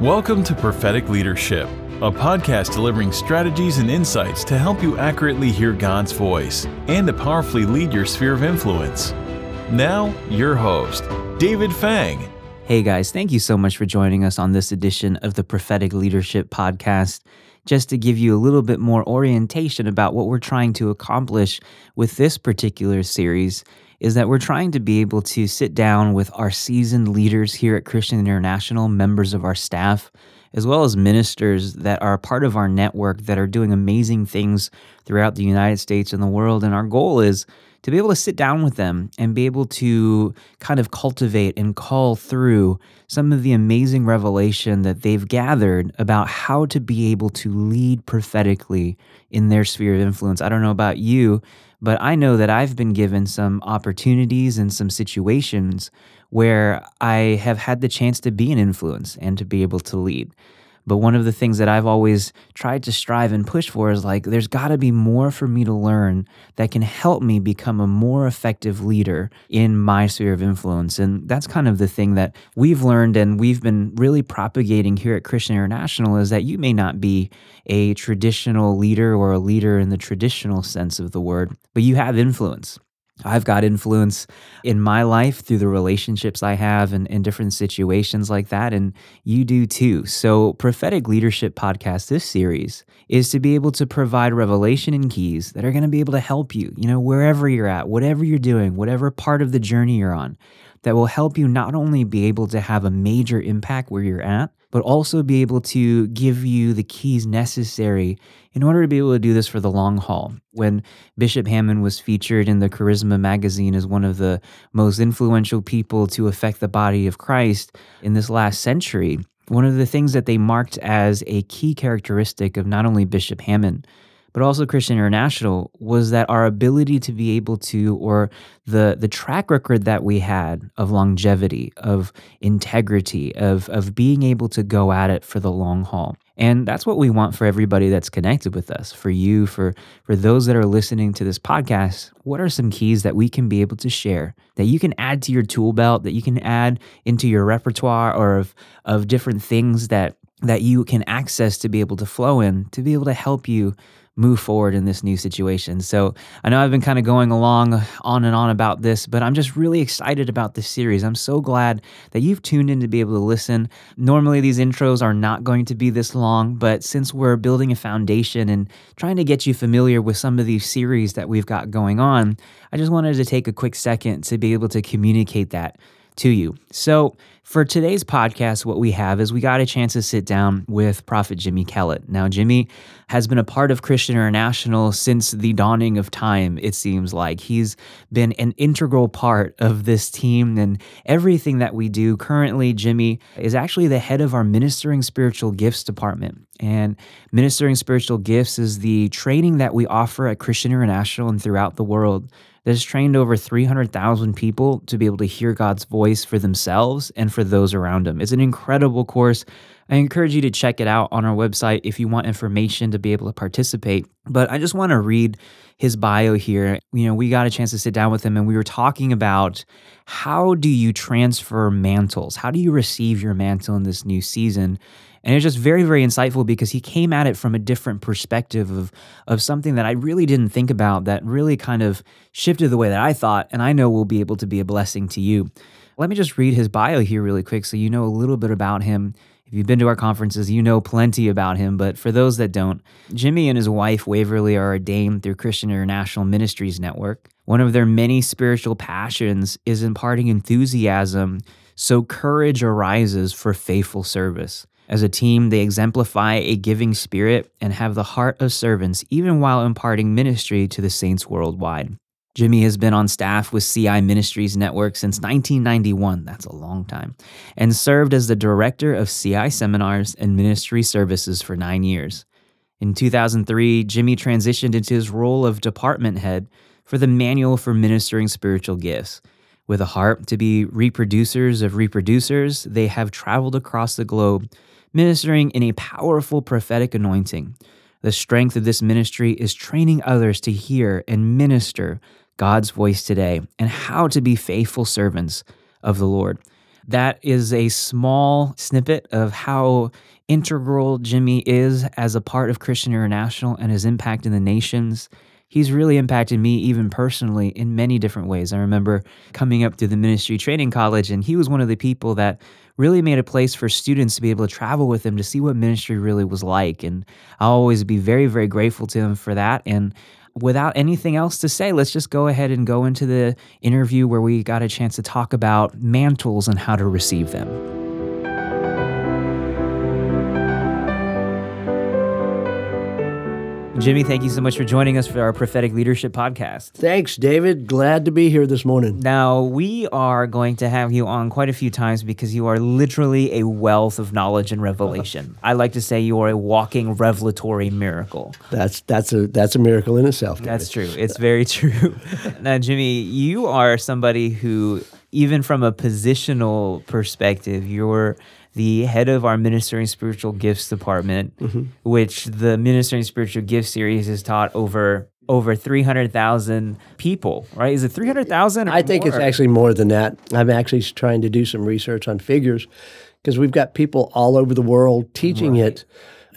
Welcome to Prophetic Leadership, a podcast delivering strategies and insights to help you accurately hear God's voice and to powerfully lead your sphere of influence. Now, your host, David Fang. Hey guys, thank you so much for joining us on this edition of the Prophetic Leadership Podcast. Just to give you a little bit more orientation about what we're trying to accomplish with this particular series, is that we're trying to be able to sit down with our seasoned leaders here at Christian International, members of our staff, as well as ministers that are part of our network that are doing amazing things throughout the United States and the world. And our goal is to be able to sit down with them and be able to kind of cultivate and call through some of the amazing revelation that they've gathered about how to be able to lead prophetically in their sphere of influence. I don't know about you, but I know that I've been given some opportunities and some situations where I have had the chance to be an influence and to be able to lead. But one of the things that I've always tried to strive and push for is like, there's got to be more for me to learn that can help me become a more effective leader in my sphere of influence. And that's kind of the thing that we've learned and we've been really propagating here at Christian International is that you may not be a traditional leader or a leader in the traditional sense of the word, but you have influence. I've got influence in my life through the relationships I have and in different situations like that. And you do too. So, Prophetic Leadership Podcast, this series is to be able to provide revelation and keys that are going to be able to help you, you know, wherever you're at, whatever you're doing, whatever part of the journey you're on, that will help you not only be able to have a major impact where you're at, but also be able to give you the keys necessary in order to be able to do this for the long haul. When Bishop Hamon was featured in the Charisma magazine as one of the most influential people to affect the body of Christ in this last century, one of the things that they marked as a key characteristic of not only Bishop Hamon, but also Christian International was that our ability to be able to, or the the track record that we had of longevity, of integrity, of of being able to go at it for the long haul. And that's what we want for everybody that's connected with us, for you, for for those that are listening to this podcast. What are some keys that we can be able to share that you can add to your tool belt, that you can add into your repertoire or of of different things that that you can access to be able to flow in, to be able to help you move forward in this new situation. So I know I've been kind of going along on and on about this, but I'm just really excited about this series. I'm so glad that you've tuned in to be able to listen. Normally, these intros are not going to be this long, but since we're building a foundation and trying to get you familiar with some of these series that we've got going on, I just wanted to take a quick second to be able to communicate that to you. So, for today's podcast, what we have is we got a chance to sit down with Prophet Jimmy Kellett. Now, Jimmy has been a part of Christian International since the dawning of time, it seems like. He's been an integral part of this team and everything that we do. Currently, Jimmy is actually the head of our Ministering Spiritual Gifts department. And Ministering Spiritual Gifts is the training that we offer at Christian International and throughout the world that has trained over 300,000 people to be able to hear God's voice for themselves and for those around them. It's an incredible course. I encourage you to check it out on our website if you want information to be able to participate. But I just want to read his bio here. You know, we got a chance to sit down with him and we were talking about how do you transfer mantles? How do you receive your mantle in this new season? And it's just very, very insightful because he came at it from a different perspective of, of something that I really didn't think about that really kind of shifted the way that I thought, and I know will be able to be a blessing to you. Let me just read his bio here really quick so you know a little bit about him. If you've been to our conferences, you know plenty about him, but for those that don't, Jimmy and his wife Waverly are ordained through Christian International Ministries Network. One of their many spiritual passions is imparting enthusiasm so courage arises for faithful service. As a team, they exemplify a giving spirit and have the heart of servants, even while imparting ministry to the saints worldwide. Jimmy has been on staff with CI Ministries Network since 1991, that's a long time, and served as the director of CI seminars and ministry services for nine years. In 2003, Jimmy transitioned into his role of department head for the Manual for Ministering Spiritual Gifts. With a heart to be reproducers of reproducers, they have traveled across the globe ministering in a powerful prophetic anointing. The strength of this ministry is training others to hear and minister God's voice today and how to be faithful servants of the Lord. That is a small snippet of how integral Jimmy is as a part of Christian International and his impact in the nations. He's really impacted me, even personally, in many different ways. I remember coming up through the ministry training college, and he was one of the people that really made a place for students to be able to travel with him to see what ministry really was like. And I'll always be very, very grateful to him for that. And without anything else to say, let's just go ahead and go into the interview where we got a chance to talk about mantles and how to receive them. Jimmy, thank you so much for joining us for our prophetic leadership podcast. Thanks, David. Glad to be here this morning. Now, we are going to have you on quite a few times because you are literally a wealth of knowledge and revelation. I like to say you are a walking revelatory miracle. That's that's a that's a miracle in itself. David. That's true. It's very true. now, Jimmy, you are somebody who even from a positional perspective, you're the head of our ministering spiritual gifts department, mm-hmm. which the ministering spiritual gifts series has taught over over 300,000 people, right? Is it 300,000? I think more? it's actually more than that. I'm actually trying to do some research on figures because we've got people all over the world teaching right. it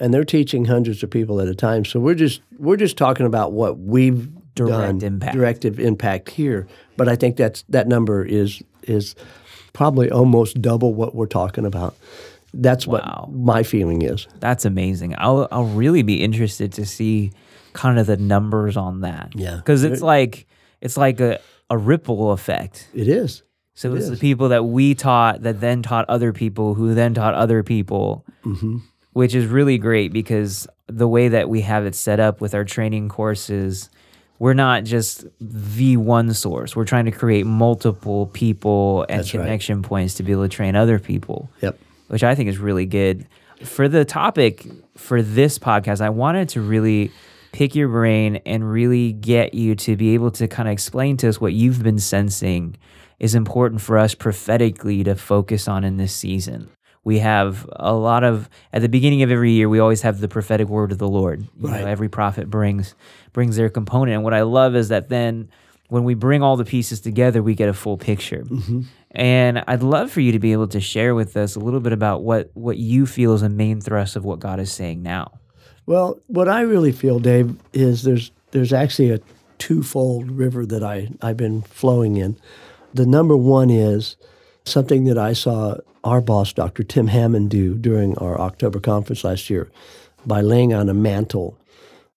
and they're teaching hundreds of people at a time. So we're just we're just talking about what we've direct done, impact. directive impact here. But I think that's that number is is probably almost double what we're talking about. That's wow. what my feeling is. That's amazing. I'll I'll really be interested to see kind of the numbers on that. Yeah. Because it's like it's like a, a ripple effect. It is. So it it's is. the people that we taught that then taught other people who then taught other people, mm-hmm. which is really great because the way that we have it set up with our training courses we're not just the one source. We're trying to create multiple people and That's connection right. points to be able to train other people. Yep. Which I think is really good. For the topic for this podcast, I wanted to really pick your brain and really get you to be able to kind of explain to us what you've been sensing is important for us prophetically to focus on in this season we have a lot of at the beginning of every year we always have the prophetic word of the lord. You right. know every prophet brings brings their component. And what i love is that then when we bring all the pieces together we get a full picture. Mm-hmm. and i'd love for you to be able to share with us a little bit about what what you feel is a main thrust of what god is saying now. Well what i really feel dave is there's there's actually a twofold river that i i've been flowing in. The number one is something that i saw our boss, Dr. Tim Hamon, do during our October conference last year by laying on a mantle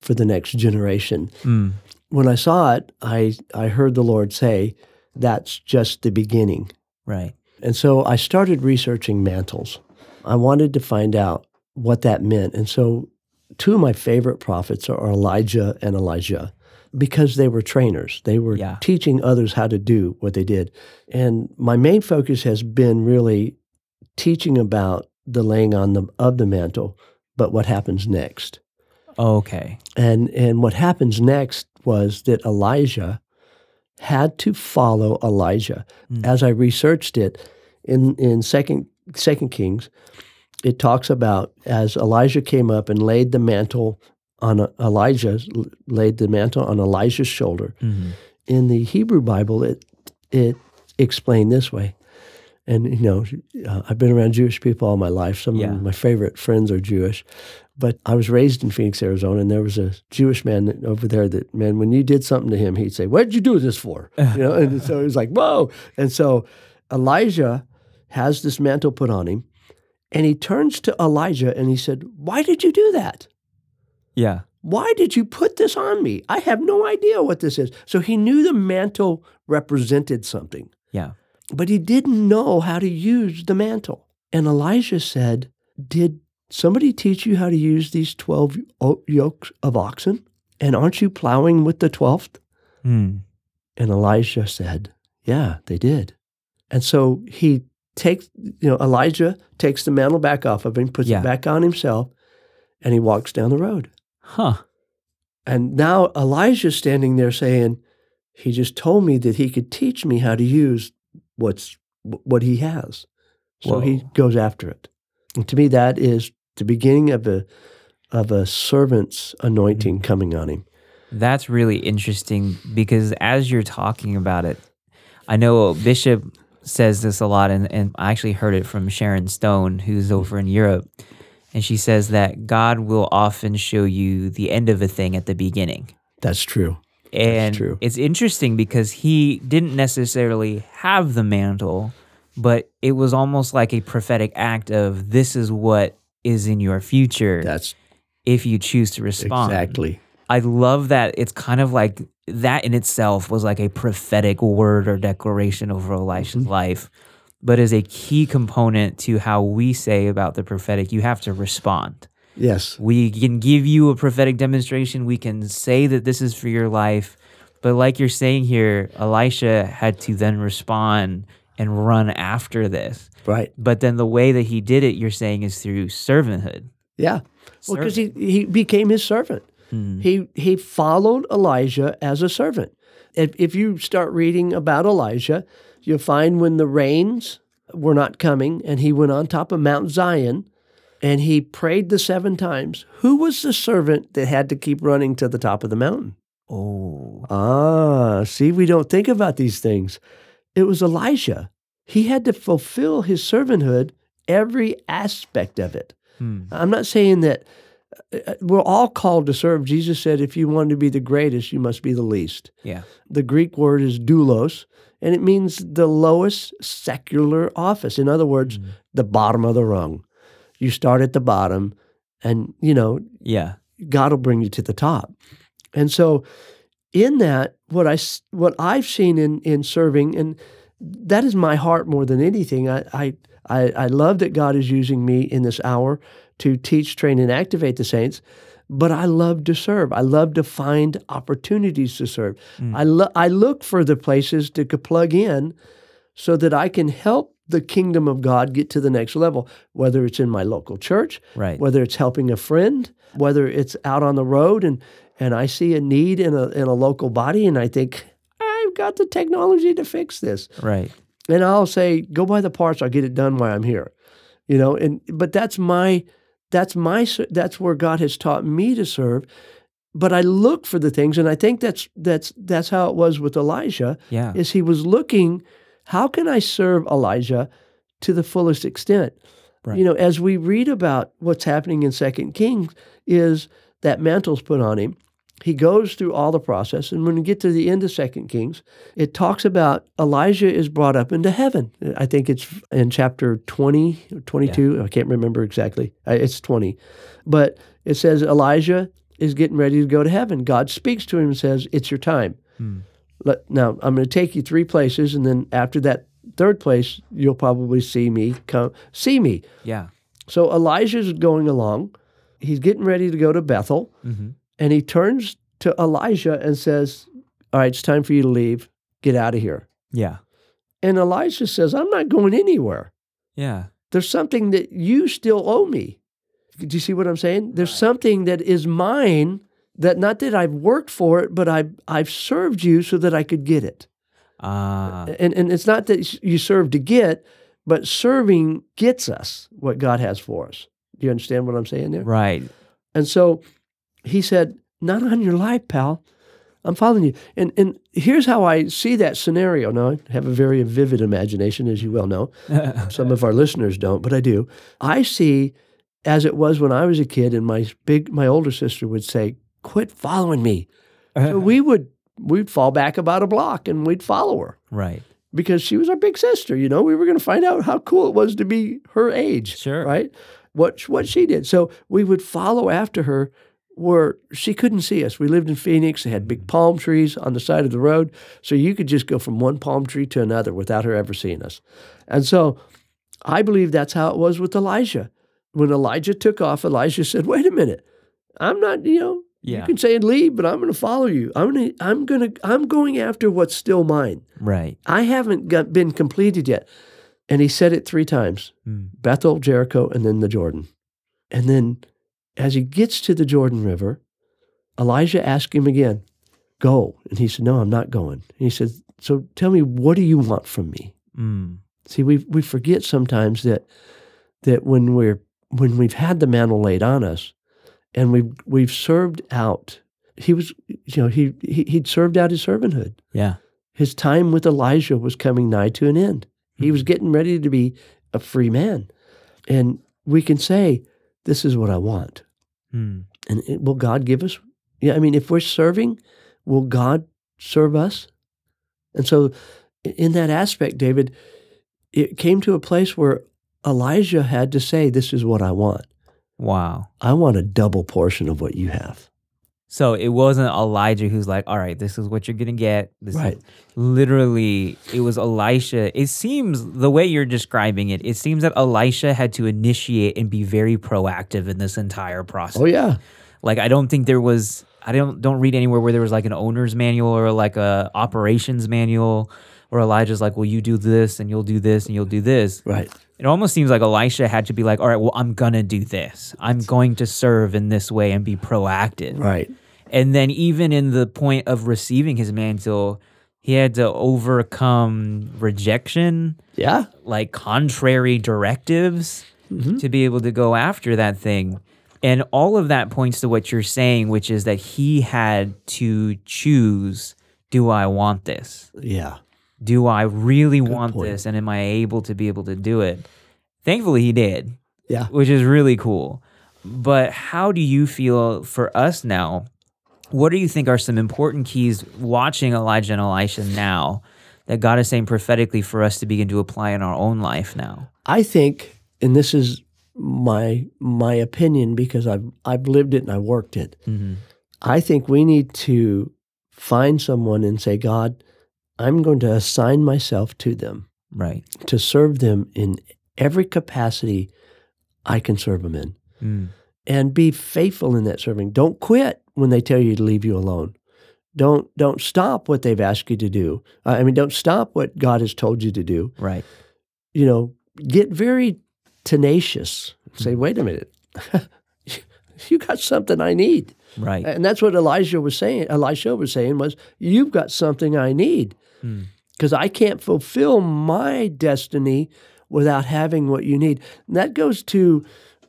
for the next generation. Mm. When I saw it, I, I heard the Lord say, That's just the beginning. Right. And so I started researching mantles. I wanted to find out what that meant. And so two of my favorite prophets are Elijah and Elisha because they were trainers. They were yeah. teaching others how to do what they did. And my main focus has been really teaching about the laying on the, of the mantle, but what happens next. Okay. And and what happens next was that Elisha had to follow Elijah. Mm. As I researched it in in second second Kings, it talks about as Elijah came up and laid the mantle on Elisha laid the mantle on Elisha's shoulder. Mm-hmm. In the Hebrew Bible, it it explained this way: and you know, uh, I've been around Jewish people all my life. Some yeah. of my favorite friends are Jewish, but I was raised in Phoenix, Arizona, and there was a Jewish man over there that man, when you did something to him, he'd say, "What did you do this for?" you know, and so he was like, "Whoa!" And so Elisha has this mantle put on him, and he turns to Elijah and he said, "Why did you do that?" Yeah. Why did you put this on me? I have no idea what this is. So he knew the mantle represented something. Yeah but he didn't know how to use the mantle. And Elijah said, Did somebody teach you how to use these 12 yokes of oxen? And aren't you plowing with the 12th? Mm. And Elisha said, Yeah, they did. And so he takes, you know, Elijah takes the mantle back off of him, puts yeah. it back on himself, and he walks down the road. Huh. And now Elisha's standing there saying, He just told me that he could teach me how to use what's what he has. So Whoa. he goes after it. And to me, that is the beginning of a of a servant's anointing mm-hmm. coming on him. That's really interesting because as you're talking about it, I know Bishop says this a lot, and, and I actually heard it from Sharon Stone, who's over in Europe. And she says that God will often show you the end of a thing at the beginning. That's true. And it's interesting because he didn't necessarily have the mantle, but it was almost like a prophetic act of this is what is in your future That's if you choose to respond. exactly. I love that it's kind of like that in itself was like a prophetic word or declaration over Elisha's Mm-hmm. life, but as a key component to how we say about the prophetic, you have to respond. Yes. We can give you a prophetic demonstration, we can say that this is for your life, but like you're saying here, Elisha had to then respond and run after this. Right. But then the way that he did it, you're saying, is through servanthood. Yeah. Well, because he, he became his servant. Hmm. He he followed Elijah as a servant. If, if you start reading about Elijah, you'll find when the rains were not coming and he went on top of Mount Zion and he prayed the seven times. Who was the servant that had to keep running to the top of the mountain? Oh, Ah, see, we don't think about these things. It was Elisha. He had to fulfill his servanthood, every aspect of it. Hmm. I'm not saying that uh, we're all called to serve. Jesus said, if you want to be the greatest, you must be the least. yeah. The Greek word is doulos, and it means the lowest secular office. In other words, the bottom of the rung. You start at the bottom, and, you know, Yeah. God will bring you to the top. And so, in that, what I what I've seen in in serving, and that is my heart more than anything. I I I, I love that God is using me in this hour to teach, train, and activate the saints. But I love to serve. I love to find opportunities to serve. Mm. I lo- I look for the places to plug in, so that I can help the kingdom of God get to the next level. Whether it's in my local church, Right. whether it's helping a friend, whether it's out on the road and and I see a need in a in a local body and I think I've got the technology to fix this. Right. And I'll say, go buy the parts, I'll get it done while I'm here. You know, and but that's my that's my that's where God has taught me to serve. But I look for the things and I think that's that's that's how it was with Elisha Yeah. is he was looking, how can I serve Elijah to the fullest extent? Right. You know, as we read about what's happening in Second Kings, is that mantle's put on him. He goes through all the process, and when we get to the end of Second Kings, it talks about Elijah is brought up into heaven. I think it's in chapter 20 or 22. I can't remember exactly. It's 20. But it says Elijah is getting ready to go to heaven. God speaks to him and says, It's your time. Hmm. Let, now, I'm going to take you three places, and then after that third place, you'll probably see me come see me. Yeah. So Elijah's going along. He's getting ready to go to Bethel, Mm-hmm. and he turns to Elisha and says, All right, it's time for you to leave. Get out of here. Yeah. And Elisha says, I'm not going anywhere. Yeah. There's something that you still owe me. Do you see what I'm saying? There's something that is mine that not that I've worked for it, but I've, I've served you so that I could get it. Ah. And, and it's not that you serve to get, but serving gets us what God has for us. Do you understand what I'm saying there? right. And so he said, Not on your life, pal. I'm following you. And and here's how I see that scenario. Now, I have a very vivid imagination, as you well know. Some of our listeners don't, but I do. I see as it was when I was a kid, and my big my older sister would say, Quit following me. So we would we'd fall back about a block and we'd follow her right. because she was our big sister. You know, we were going to find out how cool it was to be her age. Sure. Right. What what she did. So we would follow after her where she couldn't see us. We lived in Phoenix. They had big mm. palm trees on the side of the road. So you could just go from one palm tree to another without her ever seeing us. And so I believe that's how it was with Elisha. When Elijah took off, Elisha said, wait a minute. I'm not, you know, Yeah. you can say and leave, but I'm going to follow you. I'm going to, I'm going to, I'm going after what's still mine. Right. I haven't got, been completed yet. And he said it three times Mm. Bethel, Jericho, and then the Jordan. And then as he gets to the Jordan River, Elijah asked him again, Go. And he said, No, I'm not going. And he said, So tell me, what do you want from me? Mm. See, we, we forget sometimes that that when we're when we've had the mantle laid on us and we've we've served out, he was you know, he, he he'd served out his servanthood Yeah. his time with Elijah was coming nigh to an end. He was getting ready to be a free man. And we can say, This is what I want. Hmm. And it, will God give us? Yeah, I mean, if we're serving, will God serve us? And so, in that aspect, David, it came to a place where Elisha had to say, This is what I want. Wow. I want a double portion of what you have. So it wasn't Elijah who's like, all right, this is what you're gonna get. This is-" Right. literally, it was Elisha. It seems the way you're describing it, it seems that Elisha had to initiate and be very proactive in this entire process. Oh, yeah. Like I don't think there was I don't don't read anywhere where there was like an owner's manual or like a operations manual where Elijah's like, well, you do this and you'll do this and you'll do this. Right. It almost seems like Elisha had to be like, all right, well, I'm gonna do this. I'm going to serve in this way and be proactive. Right. And then even in the point of receiving his mantle, he had to overcome rejection, Yeah. like contrary directives Mhm. to be able to go after that thing. And all of that points to what you're saying, which is that he had to choose do I want this? Yeah. Do I really want point. this? And am I able to be able to do it? Thankfully, he did, Yeah. which is really cool. But how do you feel for us now? What do you think are some important keys watching Elijah and Elisha now that God is saying prophetically for us to begin to apply in our own life now? I think, and this is my my opinion because I've I've lived it and I worked it. Mm-hmm. I think we need to find someone and say, God, I'm going to assign myself to them Right. to serve them in every capacity I can serve them in, Mm. and be faithful in that serving. Don't quit when they tell you to leave you alone. Don't don't stop what they've asked you to do. I mean, don't stop what God has told you to do. Right. you know, get very tenacious. Say, Mm-hmm. wait a minute, you got something I need, Right. and that's what Elijah was saying. Elisha was saying was, you've got something I need Mm. because I can't fulfill my destiny without having what you need. And that goes to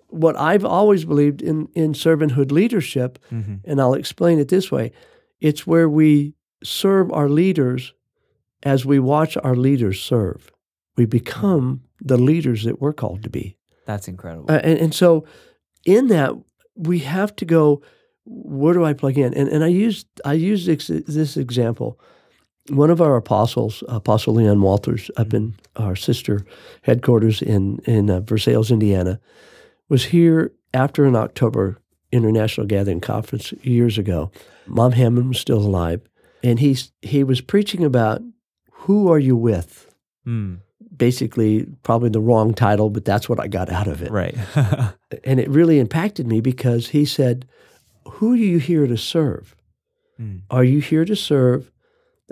what I've always believed in in servanthood leadership, Mm-hmm. and I'll explain it this way: it's where we serve our leaders as we watch our leaders serve. We become the leaders that we're called to be. That's incredible. Uh, and, and so, in that, we have to go. Where do I plug in? And and I used I used this, this example. One of our apostles, Apostle Leon Walters, up in our sister headquarters in in uh, Versailles, Indiana, was here after an October International Gathering Conference years ago. Mom Hamon was still alive, and he's he was preaching about who are you with. Mm. Basically, probably the wrong title, but that's what I got out of it Right. and it really impacted me because he said, Who are you here to serve? Mm. Are you here to serve?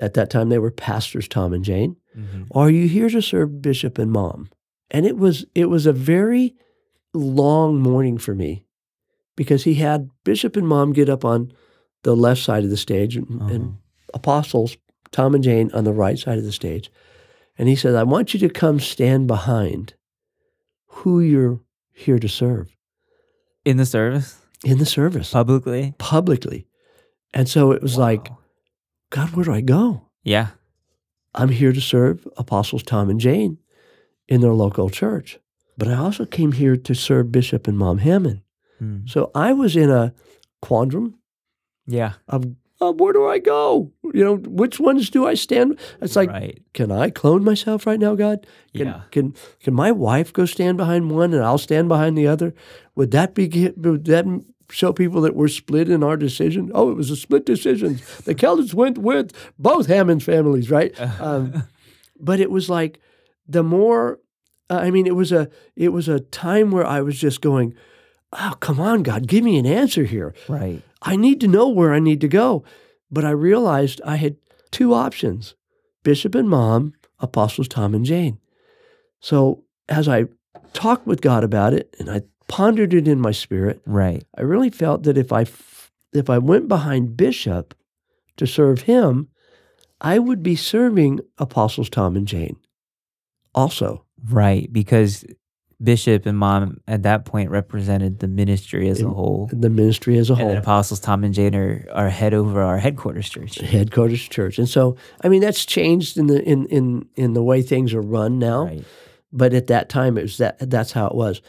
At that time, they were pastors, Tom and Jane. hmm Are you here to serve Bishop and Mom? And it was it was a very long morning for me because he had Bishop and Mom get up on the left side of the stage and, Uh-huh. and apostles, Tom and Jane, on the right side of the stage. And he said, I want you to come stand behind who you're here to serve In the service, in the service publicly. publicly. And so it was like, Wow. God, where do I go? yeah. I'm here to serve Apostles Tom and Jane in their local church. But I also came here to serve Bishop and Mom Hamon. Mm. So I was in a quandrum Yeah. of, of where do I go? You know, which ones do I stand? It's like, right. can I clone myself right now, God? Can, Yeah. can can my wife go stand behind one and I'll stand behind the other? Would that be would that show people that we're split in our decision? Oh, it was a split decision. The Keldons went with both Hamon families, right? Um, but it was like the more uh, I mean, it was a it was a time where I was just going, "Oh, come on, God, give me an answer here. Right. I need to know where I need to go." But I realized I had two options: Bishop and Mom, Apostles Tom and Jane. So as I talked with God about it and I pondered it in my spirit, Right. I really felt that if I f- if I went behind Bishop to serve him, I would be serving Apostles Tom and Jane. Also, Right. Because Bishop and mom at that point represented the ministry as a whole. the ministry as a whole. then Apostles Tom and Jane are, are head over our headquarters church. headquarters church. And so, I mean, that's changed in the in in in the way things are run now. Right. But at that time, it was that that's how it was.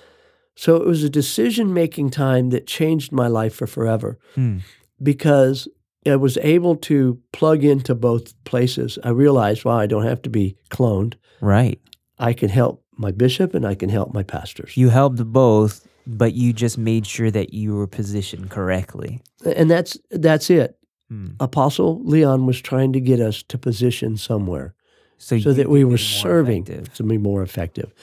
So it was a decision making time that changed my life for forever Hmm. because I was able to plug into both places. I realized, wow, I don't have to be cloned. Right. I can help my bishop and I can help my pastors. You helped both, but you just made sure that you were positioned correctly. And that's that's it. Hmm. Apostle Leon was trying to get us to position somewhere. So, so that we were serving effective. to be more effective.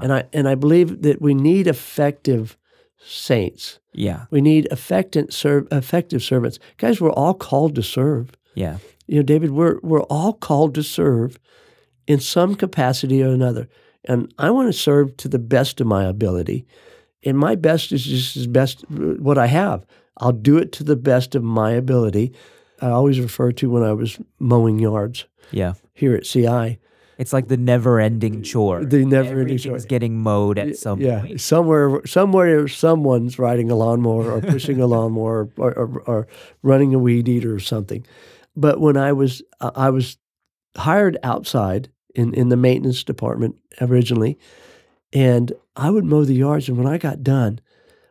And I and I believe that we need effective saints. Yeah. We need effective serve, effective servants. Guys, we're all called to serve. Yeah. You know, David, we're we're all called to serve in some capacity or another. And I want to serve to the best of my ability. And my best is just as best uh, what I have. I'll do it to the best of my ability. I always refer to when I was mowing yards Yeah. here at CI. It's like the never ending chore. The never-ending chore. Everything's getting mowed at some yeah, point. somewhere, somewhere, someone's riding a lawnmower or pushing a lawnmower or, or, or running a weed eater or something. But when I was, uh, I was hired outside in in the maintenance department originally, and I would mow the yards. And when I got done,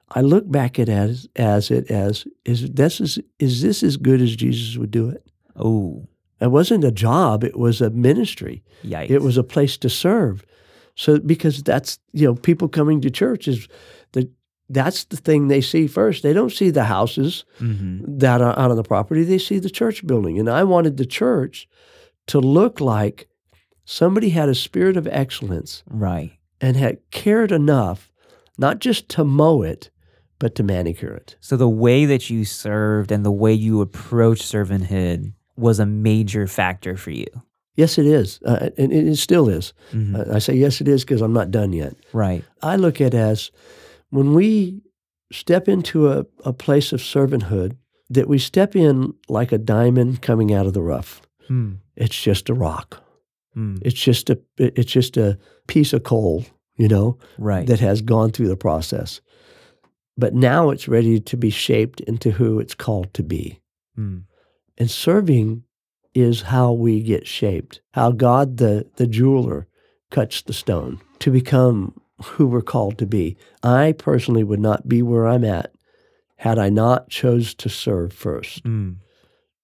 I look back at it as as it as is this is is this as good as Jesus would do it? Oh, It wasn't a job; it was a ministry. yikes. It was a place to serve. So because that's you know people coming to church is the that's the thing they see first. They don't see the houses hmm that are out on the property. They see the church building. And I wanted the church to look like somebody had a spirit of excellence Right. and had cared enough not just to mow it, but to manicure it. So the way that you served and the way you approached servanthood was a major factor for you. Yes, it is, uh, and it, still is. Mhm. Uh, I say yes, it is because I'm not done yet. right. I look at it as when we step into a, a place of servanthood, that we step in like a diamond coming out of the rough. Hmm. It's just a rock. Hmm. It's just a it's just a piece of coal, you know, Right. that has gone through the process. But now it's ready to be shaped into who it's called to be. Hmm. And serving is how we get shaped, how God the, the jeweler cuts the stone to become who we're called to be. I personally would not be where I'm at had I not chose to serve first Hmm.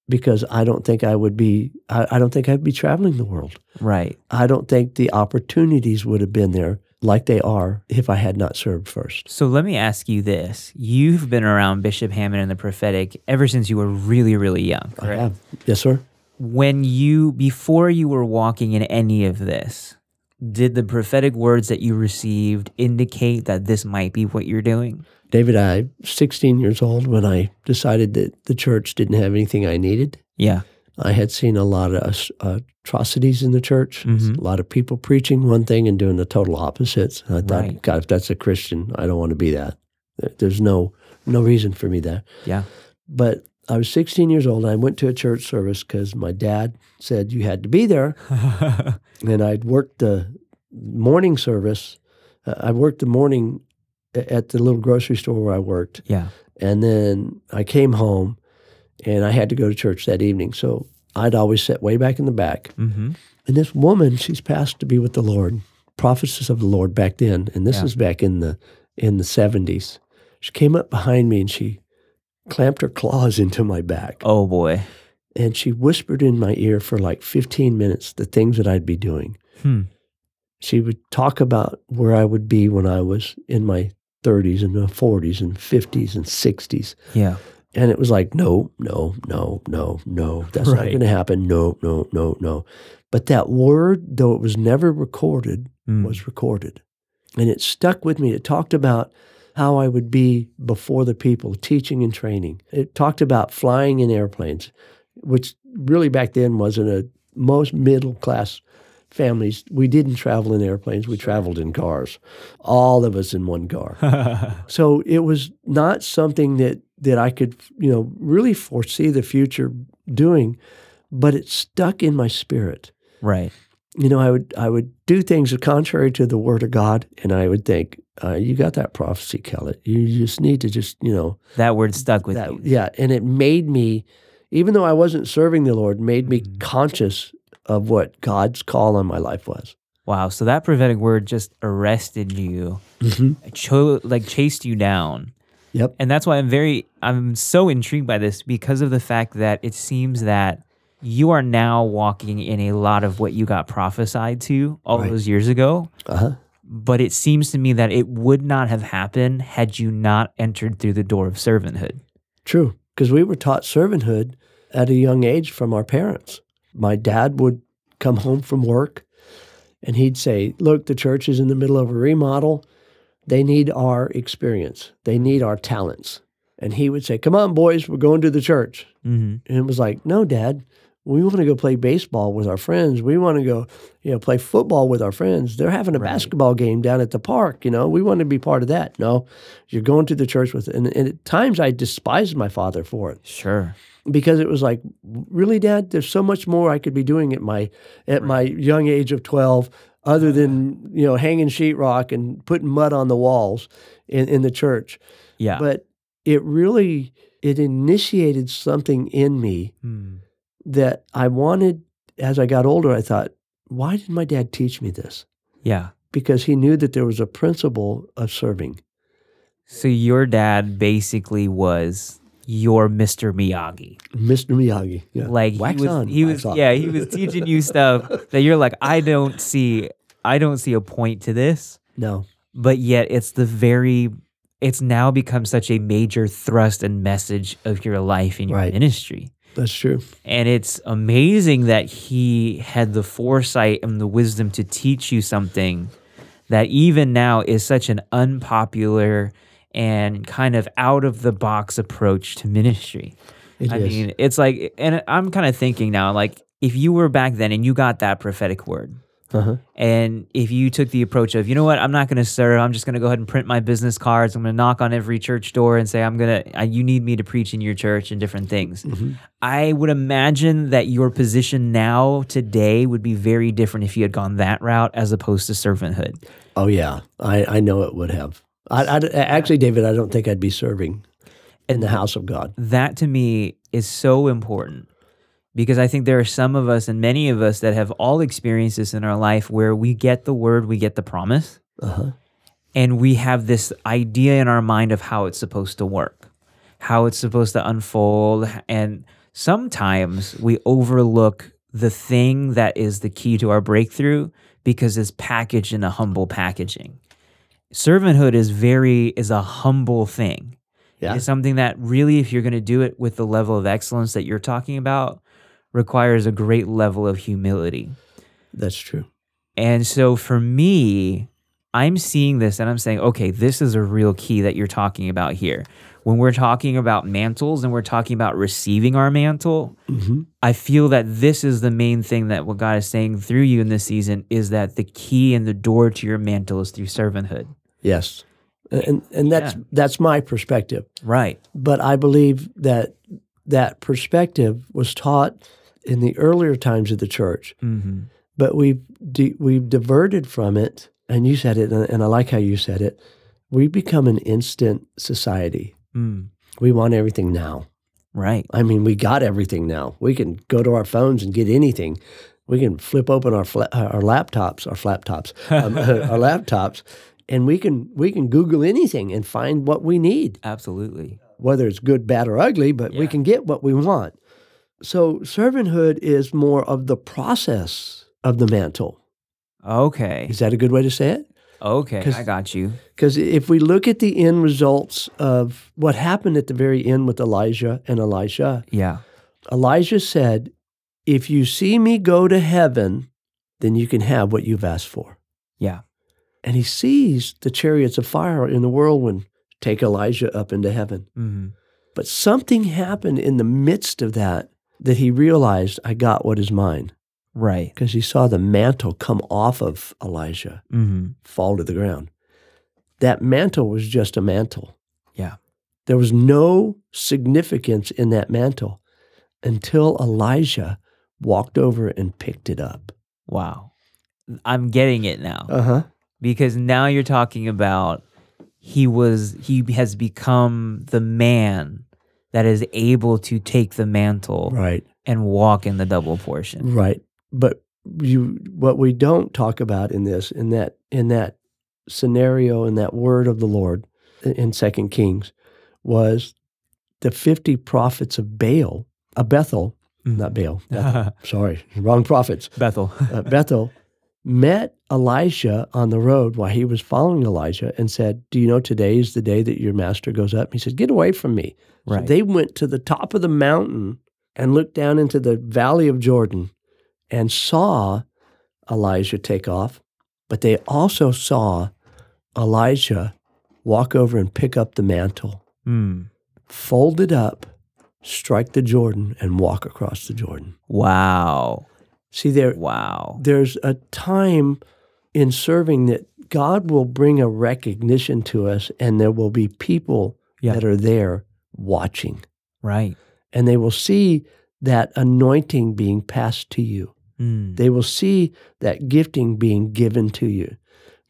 because I don't think I would be I, I don't think I'd be traveling the world. Right. I don't think the opportunities would have been there like they are if I had not served first. So let me ask you this. You've been around Bishop Hamon and the prophetic ever since you were really, really young, I have. Yes, sir. When you, before you were walking in any of this, did the prophetic words that you received indicate that this might be what you're doing? David, I 16 years old when I decided that the church didn't have anything I needed. Yeah. I had seen a lot of uh, atrocities in the church, Mhm. a lot of people preaching one thing and doing the total opposites. And I thought, Right. God, if that's a Christian, I don't want to be that. There's no no reason for me there. Yeah. But I was 16 years old. And I went to a church service because my dad said you had to be there. and I'd worked the morning service. Uh, I worked the morning at the little grocery store where I worked. yeah. And then I came home and I had to go to church that evening. So I'd always sit way back in the back. Mm-hmm. And this woman, she's passed to be with the Lord, prophetess of the Lord back then. And this Yeah. is back in the in the 70s. She came up behind me and she clamped her claws into my back. Oh boy. And she whispered in my ear for like 15 minutes the things that I'd be doing. Hmm. She would talk about where I would be when I was in my 30s and the 40s and 50s and 60s. Yeah. And it was like, no, no, no, no, no, that's not going to happen. No, no, no, no. But that word, though it was never recorded, Mm. was recorded. And it stuck with me. It talked about how I would be before the people, teaching and training. It talked about flying in airplanes, which really back then wasn't a most middle class families. We didn't travel in airplanes, we traveled in cars, all of us in one car. So it was not something that that I could, you know, really foresee the future doing, but it stuck in my spirit. right. you know, I would I would do things contrary to the word of God, and I would think, uh, "You got that prophecy, Kellett. You just need to just, you know, That word stuck with that, you. yeah." And it made me, even though I wasn't serving the Lord, made me Mhm. conscious of what God's call on my life was. Wow. So that prophetic word just arrested you, cho- like chased you down. Yep. And that's why I'm very, I'm so intrigued by this because of the fact that it seems that you are now walking in a lot of what you got prophesied to all Right. those years ago. Uh huh. But it seems to me that it would not have happened had you not entered through the door of servanthood. True, because we were taught servanthood at a young age from our parents. My dad would come home from work and he'd say, Look, the church is in the middle of a remodel. They need our experience, they need our talents. And he would say, Come on, boys, we're going to the church. Mm-hmm. And it was like, No, dad, we want to go play baseball with our friends. We want to go, you know, play football with our friends. They're having a Right. basketball game down at the park. You know, we want to be part of that. No, you're going to the church with. And, and at times, I despised my father for it Sure. because it was like, really, Dad, there's so much more I could be doing at my at my young age of twelve, other than you know hanging sheetrock and putting mud on the walls in, in the church. Yeah. But it really it initiated something in me Hmm. that I wanted. As I got older, I thought, why did my dad teach me this? Yeah. Because he knew that there was a principle of serving. So your dad basically was your Mr. Miyagi. Mr. Miyagi, yeah, Like wax he was, on, he was, yeah, he was teaching you stuff that you're like, I don't see, I don't see a point to this, no, but yet it's the very, it's now become such a major thrust and message of your life and your Right. ministry. that's true. And it's amazing that he had the foresight and the wisdom to teach you something that even now is such an unpopular and kind of out of the box approach to ministry. It I is. mean, it's like, and I'm kind of thinking now, like, if you were back then and you got that prophetic word, uh-huh. and if you took the approach of, you know what, I'm not going to serve, I'm just going to go ahead and print my business cards, I'm going to knock on every church door and say, I'm going to, you need me to preach in your church and different things. Mm-hmm. I would imagine that your position now, today, would be very different if you had gone that route as opposed to servanthood. Oh yeah, I, I know it would have. I, I actually, David, I don't think I'd be serving in the house of God. that to me is so important because I think there are some of us and many of us that have all experienced this in our life where we get the word, we get the promise, Uh-huh. and we have this idea in our mind of how it's supposed to work, how it's supposed to unfold. And sometimes we overlook the thing that is the key to our breakthrough because it's packaged in a humble packaging. Servanthood is very is a humble thing. Yeah. It's something that really, if you're going to do it with the level of excellence that you're talking about, requires a great level of humility. That's true. And so for me, I'm seeing this and I'm saying, okay, this is a real key that you're talking about here. When we're talking about mantles and we're talking about receiving our mantle, hmm I feel that this is the main thing that what God is saying through you in this season is that the key and the door to your mantle is through servanthood. Yes, and and that's Yeah. that's my perspective. Right. But I believe that that perspective was taught in the earlier times of the church. Mm-hmm. But we've de- we've diverted from it, and you said it, and I like how you said it. We've become an instant society. Mm. We want everything now. Right. I mean, we got everything now. We can go to our phones and get anything. We can flip open our fla- our laptops, our flaptops, um, our laptops, and we can we can Google anything and find what we need, Absolutely. whether it's good, bad, or ugly. But we can get what we want. So servanthood is more of the process of the mantle. Okay. Is that a good way to say it? Okay. I got you. Because if we look at the end results of what happened at the very end with Elijah and Elisha, Yeah. Elijah said, If you see me go to heaven, then you can have what you've asked for. Yeah. And he sees the chariots of fire in the whirlwind take Elijah up into heaven. Mm-hmm. But something happened in the midst of that that he realized I got what is mine Right. because he saw the mantle come off of Elijah, Mm-hmm. fall to the ground. That mantle was just a mantle. Yeah. There was no significance in that mantle until Elisha walked over and picked it up. Wow. I'm getting it now Uh huh. Because now you're talking about he was he has become the man that is able to take the mantle Right. and walk in the double portion. Right. But you what we don't talk about in this in that in that scenario in that word of the Lord in- Second Kings was the 50 prophets of Baal, uh, Bethel, Mm. not Baal. Bethel. Sorry, wrong prophets. Bethel. Uh, Bethel met Elisha on the road while he was following Elijah and said, "Do you know today is the day that your master goes up?" He said, "Get away from me." So Right. they went to the top of the mountain and looked down into the valley of Jordan and saw Elijah take off, but they also saw Elijah walk over and pick up the mantle, Mm. fold it up, strike the Jordan, and walk across the Jordan. Wow. See, there, Wow. there's a time in serving that God will bring a recognition to us, and there will be people Yeah. that are there watching. Right. and they will see that anointing being passed to you. Mm. They will see that gifting being given to you.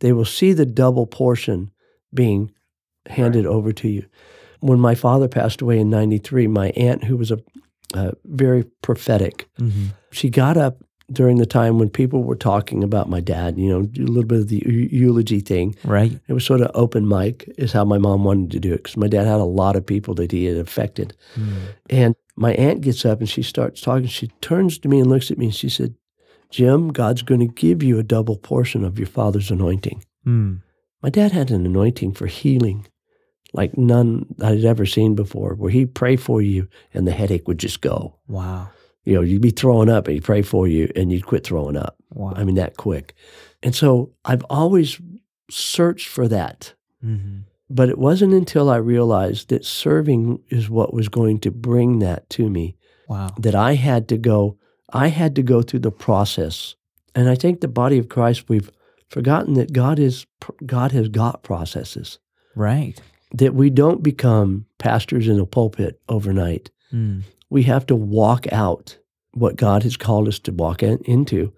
They will see the double portion being handed over to you. When my father passed away in 93, my aunt, who was a, uh, very prophetic, Mhm. she got up during the time when people were talking about my dad, you know, a little bit of the eu- eulogy thing. Right. It was sort of open mic, is how my mom wanted to do it, because my dad had a lot of people that he had affected. Mm. And my aunt gets up and she starts talking. She turns to me and looks at me and she said, Jim, God's going to give you a double portion of your father's anointing. Mm. My dad had an anointing for healing like none I'd ever seen before, where he'd pray for you and the headache would just go. Wow. You know, you'd be throwing up and he'd pray for you and you'd quit throwing up. Wow. I mean, that quick. And so I've always searched for that. Mhm. But it wasn't until I realized that serving is what was going to bring that to me Wow. that I had to go I had to go through the process. And I think the body of Christ we've forgotten that God is God has got processes. Right. That we don't become pastors in a pulpit overnight. Mm. We have to walk out what God has called us to walk in, into.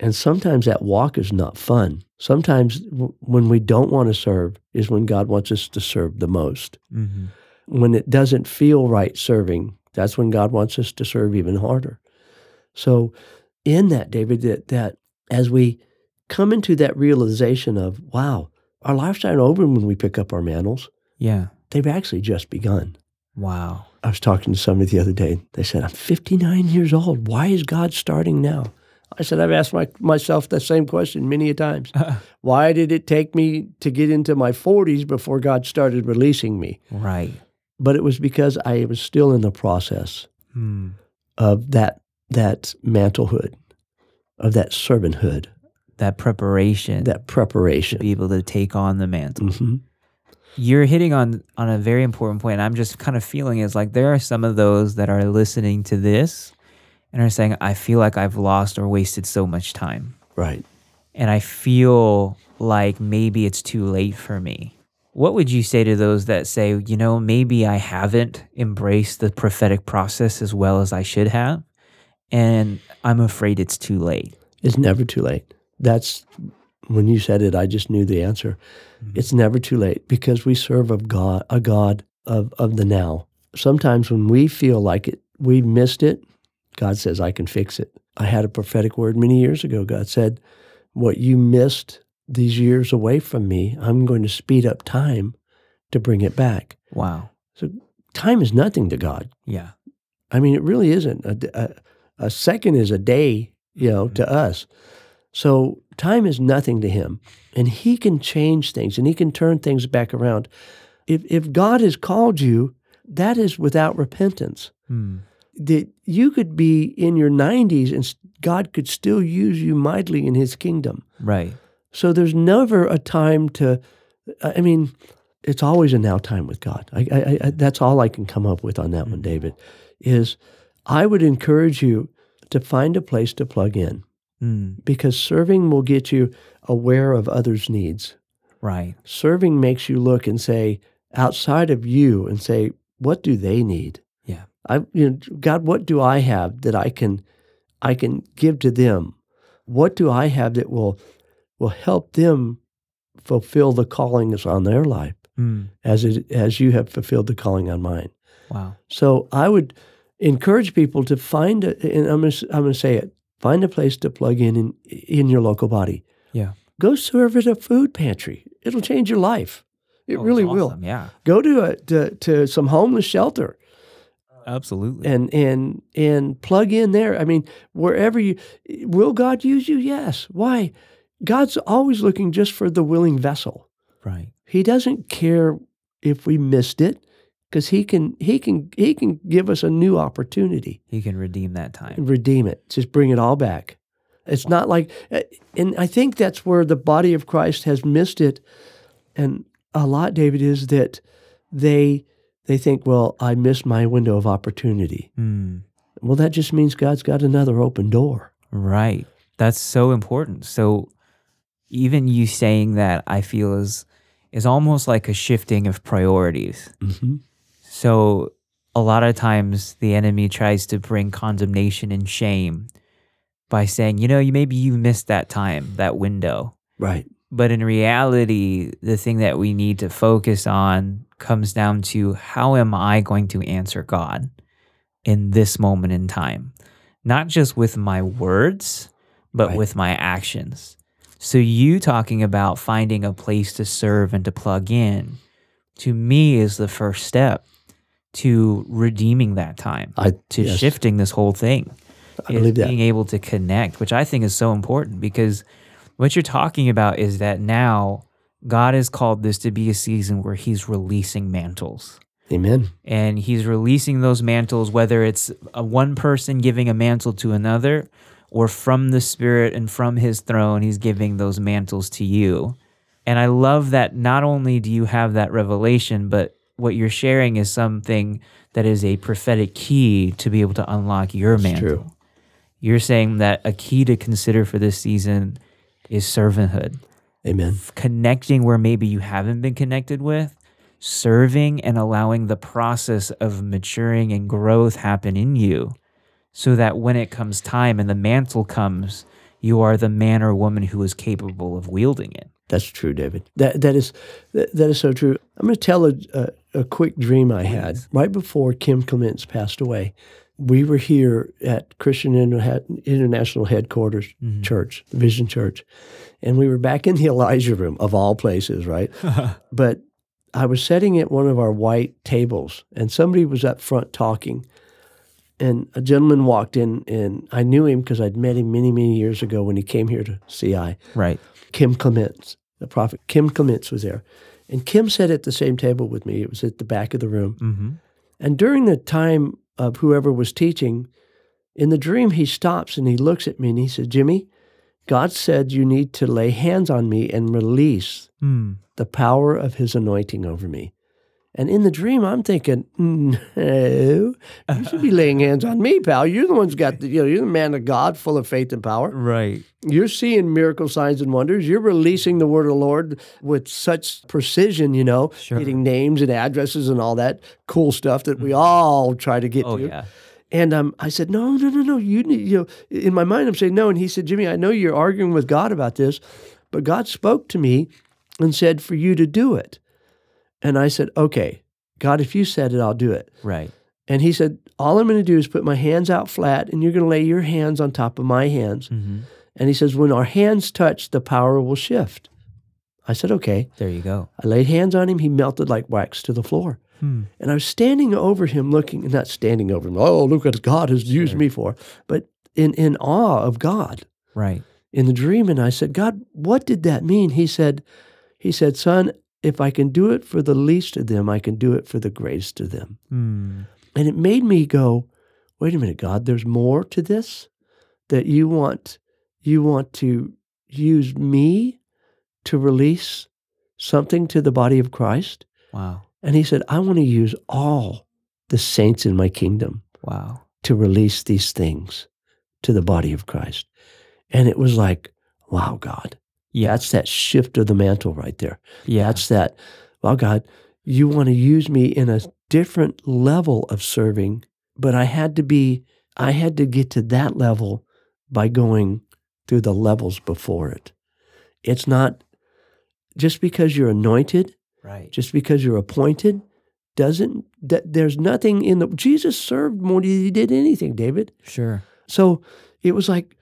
And sometimes that walk is not fun. Sometimes w- when we don't want to serve is when God wants us to serve the most. hmm When it doesn't feel right serving, that's when God wants us to serve even harder. So, in that, David, that, that as we come into that realization of, wow, our lives aren't over when we pick up our mantles, Yeah. they've actually just begun. Wow. I was talking to somebody the other day. They said, I'm 59 years old. Why is God starting now? I said, I've asked my, myself the same question many a times. Why did it take me to get into my 40s before God started releasing me? Right. But it was because I was still in the process Hmm. of that that mantlehood, of that servanthood, That preparation that preparation. to be able to take on the mantle. hmm You're hitting on on a very important point. I'm just kind of feeling is like there are some of those that are listening to this and are saying, I feel like I've lost or wasted so much time. Right. and I feel like maybe it's too late for me. What would you say to those that say, you know, maybe I haven't embraced the prophetic process as well as I should have, and I'm afraid it's too late? It's never too late. That's when you said it, I just knew the answer. Mm-hmm. It's never too late because we serve of God, a God of, of the now. Sometimes when we feel like it, we missed it, God says, I can fix it. I had a prophetic word many years ago. God said, What you missed these years away from me, I'm going to speed up time to bring it back. Wow. So time is nothing to God. Yeah. I mean, it really isn't. A second is a day, you know, to mm-hmm. us. So time is nothing to him. And he can change things and he can turn things back around. If, if God has called you, that is without repentance. Hmm. That you could be in your 90s and God could still use you mightily in his kingdom. Right. So there's never a time to, I mean, it's always a now time with God. I, I, I, that's all I can come up with on that one, David, is I would encourage you to find a place to plug in Hmm. because serving will get you aware of others' needs. Right. Serving makes you look and say, outside of you, and say, what do they need? Yeah. I, you know, God, what do I have that I can, I can give to them? what do I have that will will help them fulfill the calling that's on their life Mm. as it as you have fulfilled the calling on mine. Wow. So I would encourage people to find a, and I'm gonna, I'm going to say it, find a place to plug in, in in your local body. Yeah. Go serve at a food pantry. It'll change your life. It Oh, really it's will. Yeah. Go to a to, to some homeless shelter Absolutely. and and and plug in there. I mean, wherever you will God use you? Yes. Why? God's always looking just for the willing vessel. right. He doesn't care if we missed it because he can he can he can give us a new opportunity He can redeem that time. redeem it. Just bring it all back. It's not like uh, and I think that's where the body of Christ has missed it and a lot David is that they they think, well, I missed my window of opportunity. Mm. Well, that just means God's got another open door. Right. That's so important. So even you saying that I feel is is almost like a shifting of priorities. Mm-hmm. So a lot of times the enemy tries to bring condemnation and shame by saying, you know, you maybe you missed that time, that window. Right. But in reality, the thing that we need to focus on comes down to how am I going to answer God in this moment in time? Not just with my words, but Right. with my actions. So, you talking about finding a place to serve and to plug in, to me, is the first step to redeeming that time, I to yes, shifting this whole thing I is believe that. being able to connect, which I think is so important because what you're talking about is that now God has called this to be a season where He's releasing mantles. Amen. And he's releasing those mantles, whether it's a one person giving a mantle to another, or from the Spirit and from his throne, he's giving those mantles to you. And I love that not only do you have that revelation, but what you're sharing is something that is a prophetic key to be able to unlock your That's mantle. true. You're saying that a key to consider for this season is servanthood, Amen. connecting where maybe you haven't been connected with, serving and allowing the process of maturing and growth happen in you so that when it comes time and the mantle comes, you are the man or woman who is capable of wielding it. That's true, David. That that is that, that is so true. I'm going to tell a, a, a quick dream I had right before Kim Clements passed away. We were here at Christian International Headquarters Mhm. Church, Vision Church, and we were back in the Elijah Room of all places, right? but I was sitting at one of our white tables, and somebody was up front talking. And a gentleman walked in, and I knew him because I'd met him many, many years ago when he came here to CI. right. Kim Clements, the prophet Kim Clements was there. And Kim sat at the same table with me. It was at the back of the room. Mm-hmm. And during the time of whoever was teaching, in the dream, he stops and he looks at me and he says, Jimmy, God said you need to lay hands on me and release Mm. the power of his anointing over me. And in the dream, I'm thinking, no, you should be laying hands on me, pal. You're the one's got the, you know, you're the man of God, full of faith and power. Right. You're seeing miracle signs and wonders. You're releasing the word of the Lord with such precision, you know, Sure. getting names and addresses and all that cool stuff that we all try to get Oh, to. yeah. And um, I said, no, no, no, no. You need, you know, in my mind, I'm saying no. And he said, Jimmy, I know you're arguing with God about this, but God spoke to me and said for you to do it. And I said, okay, God, if you said it, I'll do it. Right. And he said, all I'm going to do is put my hands out flat, and you're going to lay your hands on top of my hands. Mm-hmm. And he says, when our hands touch, the power will shift. I said, okay. There you go. I laid hands on him. He melted like wax to the floor. Hmm. And I was standing over him, looking, not standing over him, oh, look what God has used Sure. me for, but in, in awe of God Right. in the dream. And I said, God, what did that mean? He said, He said, Son, if I can do it for the least of them, I can do it for the greatest of them. Hmm. And it made me go, wait a minute, God, there's more to this that you want you want to use me to release something to the body of Christ. Wow. And he said, I want to use all the saints in my kingdom Wow. to release these things to the body of Christ. And it was like, wow, God, Yeah. that's that shift of the mantle right there. yeah. That's that, well, God, you want to use me in a different level of serving, but I had to be, I had to get to that level by going through the levels before it. It's not just because you're anointed, Right. just because you're appointed, doesn't that there's nothing in the Jesus served more than he did anything, David. Sure. So it was like,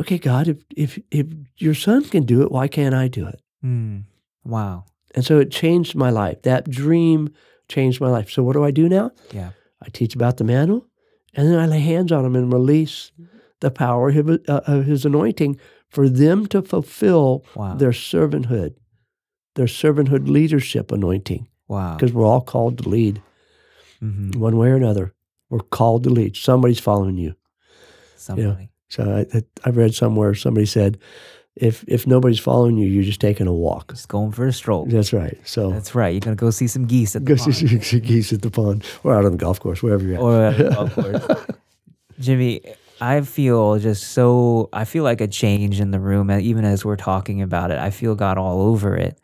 okay, God, if if if your son can do it, why can't I do it? Mm. Wow. And so it changed my life. That dream changed my life. So what do I do now? Yeah. I teach about the mantle, and then I lay hands on them and release the power of his, uh, of his anointing for them to fulfill Wow. their servanthood, their servanthood leadership anointing, wow. because we're all called to lead hmm one way or another. We're called to lead. Somebody's following you. Somebody. So I, I, read somewhere somebody said, if if nobody's following you, you're just taking a walk. Just going for a stroll. That's right. So That's right. You're gonna go see some geese at the go see pond. some geese at the pond or out on the golf course, wherever you're at. or at the golf course. Jimmy, I feel just so. I feel like a change in the room, and even as we're talking about it, I feel God all over it,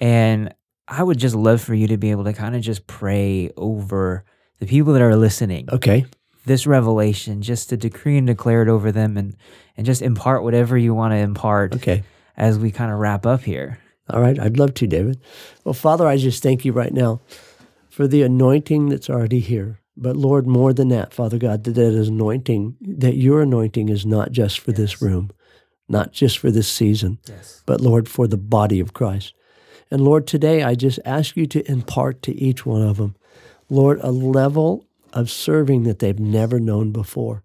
and I would just love for you to be able to kind of just pray over the people that are listening. okay. This revelation, just to decree and declare it over them, and and just impart whatever you want to impart Okay. as we kind of wrap up here. All right. I'd love to, David. Well, Father, I just thank you right now for the anointing that's already here. But Lord, more than that, Father God, that that is anointing, that your anointing is not just for this room, not just for this season, Yes. but Lord, for the body of Christ. And Lord, today I just ask you to impart to each one of them, Lord, a level of serving that they've never known before.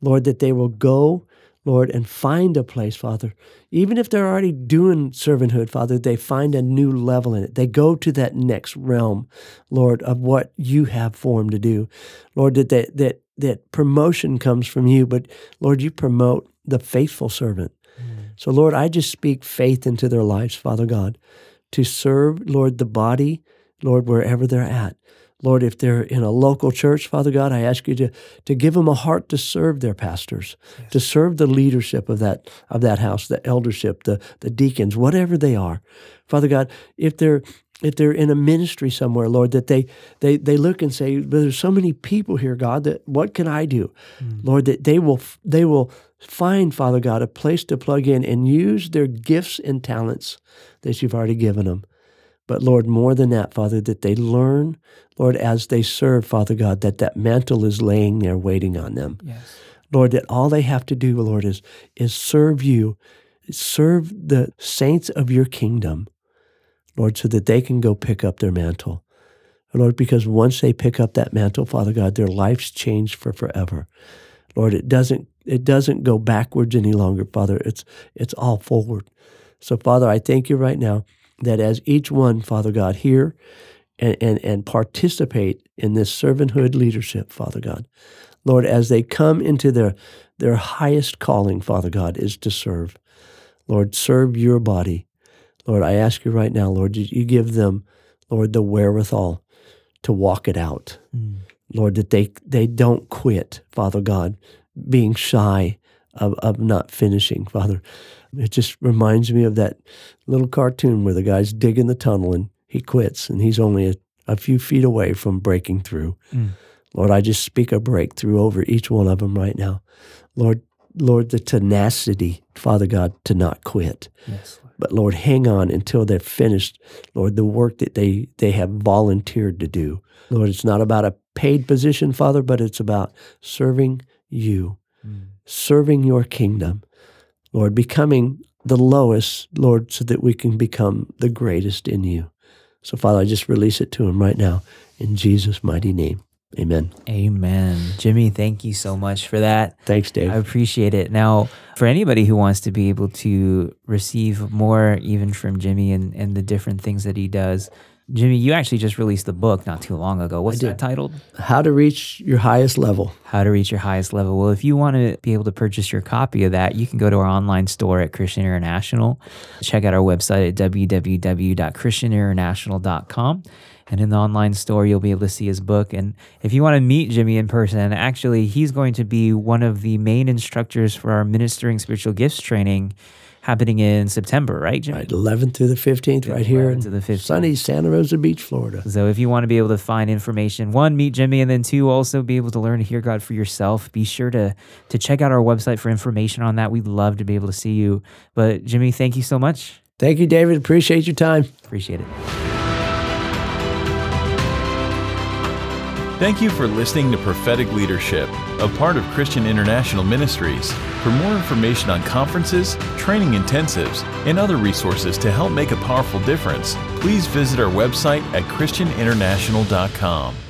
Lord, that they will go, Lord, and find a place, Father. Even if they're already doing servanthood, Father, they find a new level in it. They go to that next realm, Lord, of what you have for them to do. Lord, that that that, that promotion comes from you, but Lord, you promote the faithful servant. Mm. So, Lord, I just speak faith into their lives, Father God, to serve, Lord, the body, Lord, wherever they're at. Lord, if they're in a local church, Father God, I ask you to, to give them a heart to serve their pastors, to serve the leadership of that of that house, the eldership, the, the deacons, whatever they are. Father God, if they're if they're in a ministry somewhere, Lord, that they they they look and say, "But there's so many people here, God, that what can I do? Mm. Lord, that they will they will find, Father God, a place to plug in and use their gifts and talents that you've already given them. But Lord, more than that, Father, that they learn, Lord, as they serve, Father God, that that mantle is laying there waiting on them. Yes. Lord, that all they have to do, Lord, is is serve you, serve the saints of your kingdom, Lord, so that they can go pick up their mantle. Lord, because once they pick up that mantle, Father God, their life's changed for forever. Lord, it doesn't it doesn't go backwards any longer, Father. It's it's all forward. So, Father, I thank you right now that as each one, Father God, hear and, and, and participate in this servanthood leadership, Father God, Lord, as they come into their their highest calling, Father God, is to serve. Lord, serve your body. Lord, I ask you right now, Lord, you give them, Lord, the wherewithal to walk it out. Mm. Lord, that they they don't quit, Father God, being shy of, of not finishing, Father. It just reminds me of that little cartoon where the guy's digging the tunnel and he quits and he's only a, a few feet away from breaking through. Mm. Lord, I just speak a breakthrough over each one of them right now. Lord, Lord, the tenacity, Father God, to not quit. Yes. Lord. But Lord, hang on until they're finished, Lord, the work that they, they have volunteered to do. Lord, it's not about a paid position, Father, but it's about serving you, Mm. serving your kingdom. Lord, becoming the lowest, Lord, so that we can become the greatest in you. So, Father, I just release it to him right now in Jesus' mighty name. Amen. Amen. Jimmy, thank you so much for that. Thanks, Dave. I appreciate it. Now, for anybody who wants to be able to receive more, even from Jimmy and, and the different things that he does, Jimmy, you actually just released the book not too long ago. What's that titled? How to reach your highest level. How to Reach Your Highest Level. Well, if you want to be able to purchase your copy of that, you can go to our online store at Christian International. Check out our website at www.christianinternational.com. And in the online store, you'll be able to see his book. And if you want to meet Jimmy in person, actually, he's going to be one of the main instructors for our Ministering Spiritual Gifts training happening in September, right, Jimmy? Right, 11th through the 15th, right here in to the 15th. sunny Santa Rosa Beach, Florida. So if you want to be able to find information, one, meet Jimmy, and then two, also be able to learn to hear God for yourself, be sure to to check out our website for information on that. We'd love to be able to see you. But Jimmy, thank you so much. Thank you, David. Appreciate your time. Appreciate it. Thank you for listening to Prophetic Leadership, a part of Christian International Ministries. For more information on conferences, training intensives, and other resources to help make a powerful difference, please visit our website at ChristianInternational.com.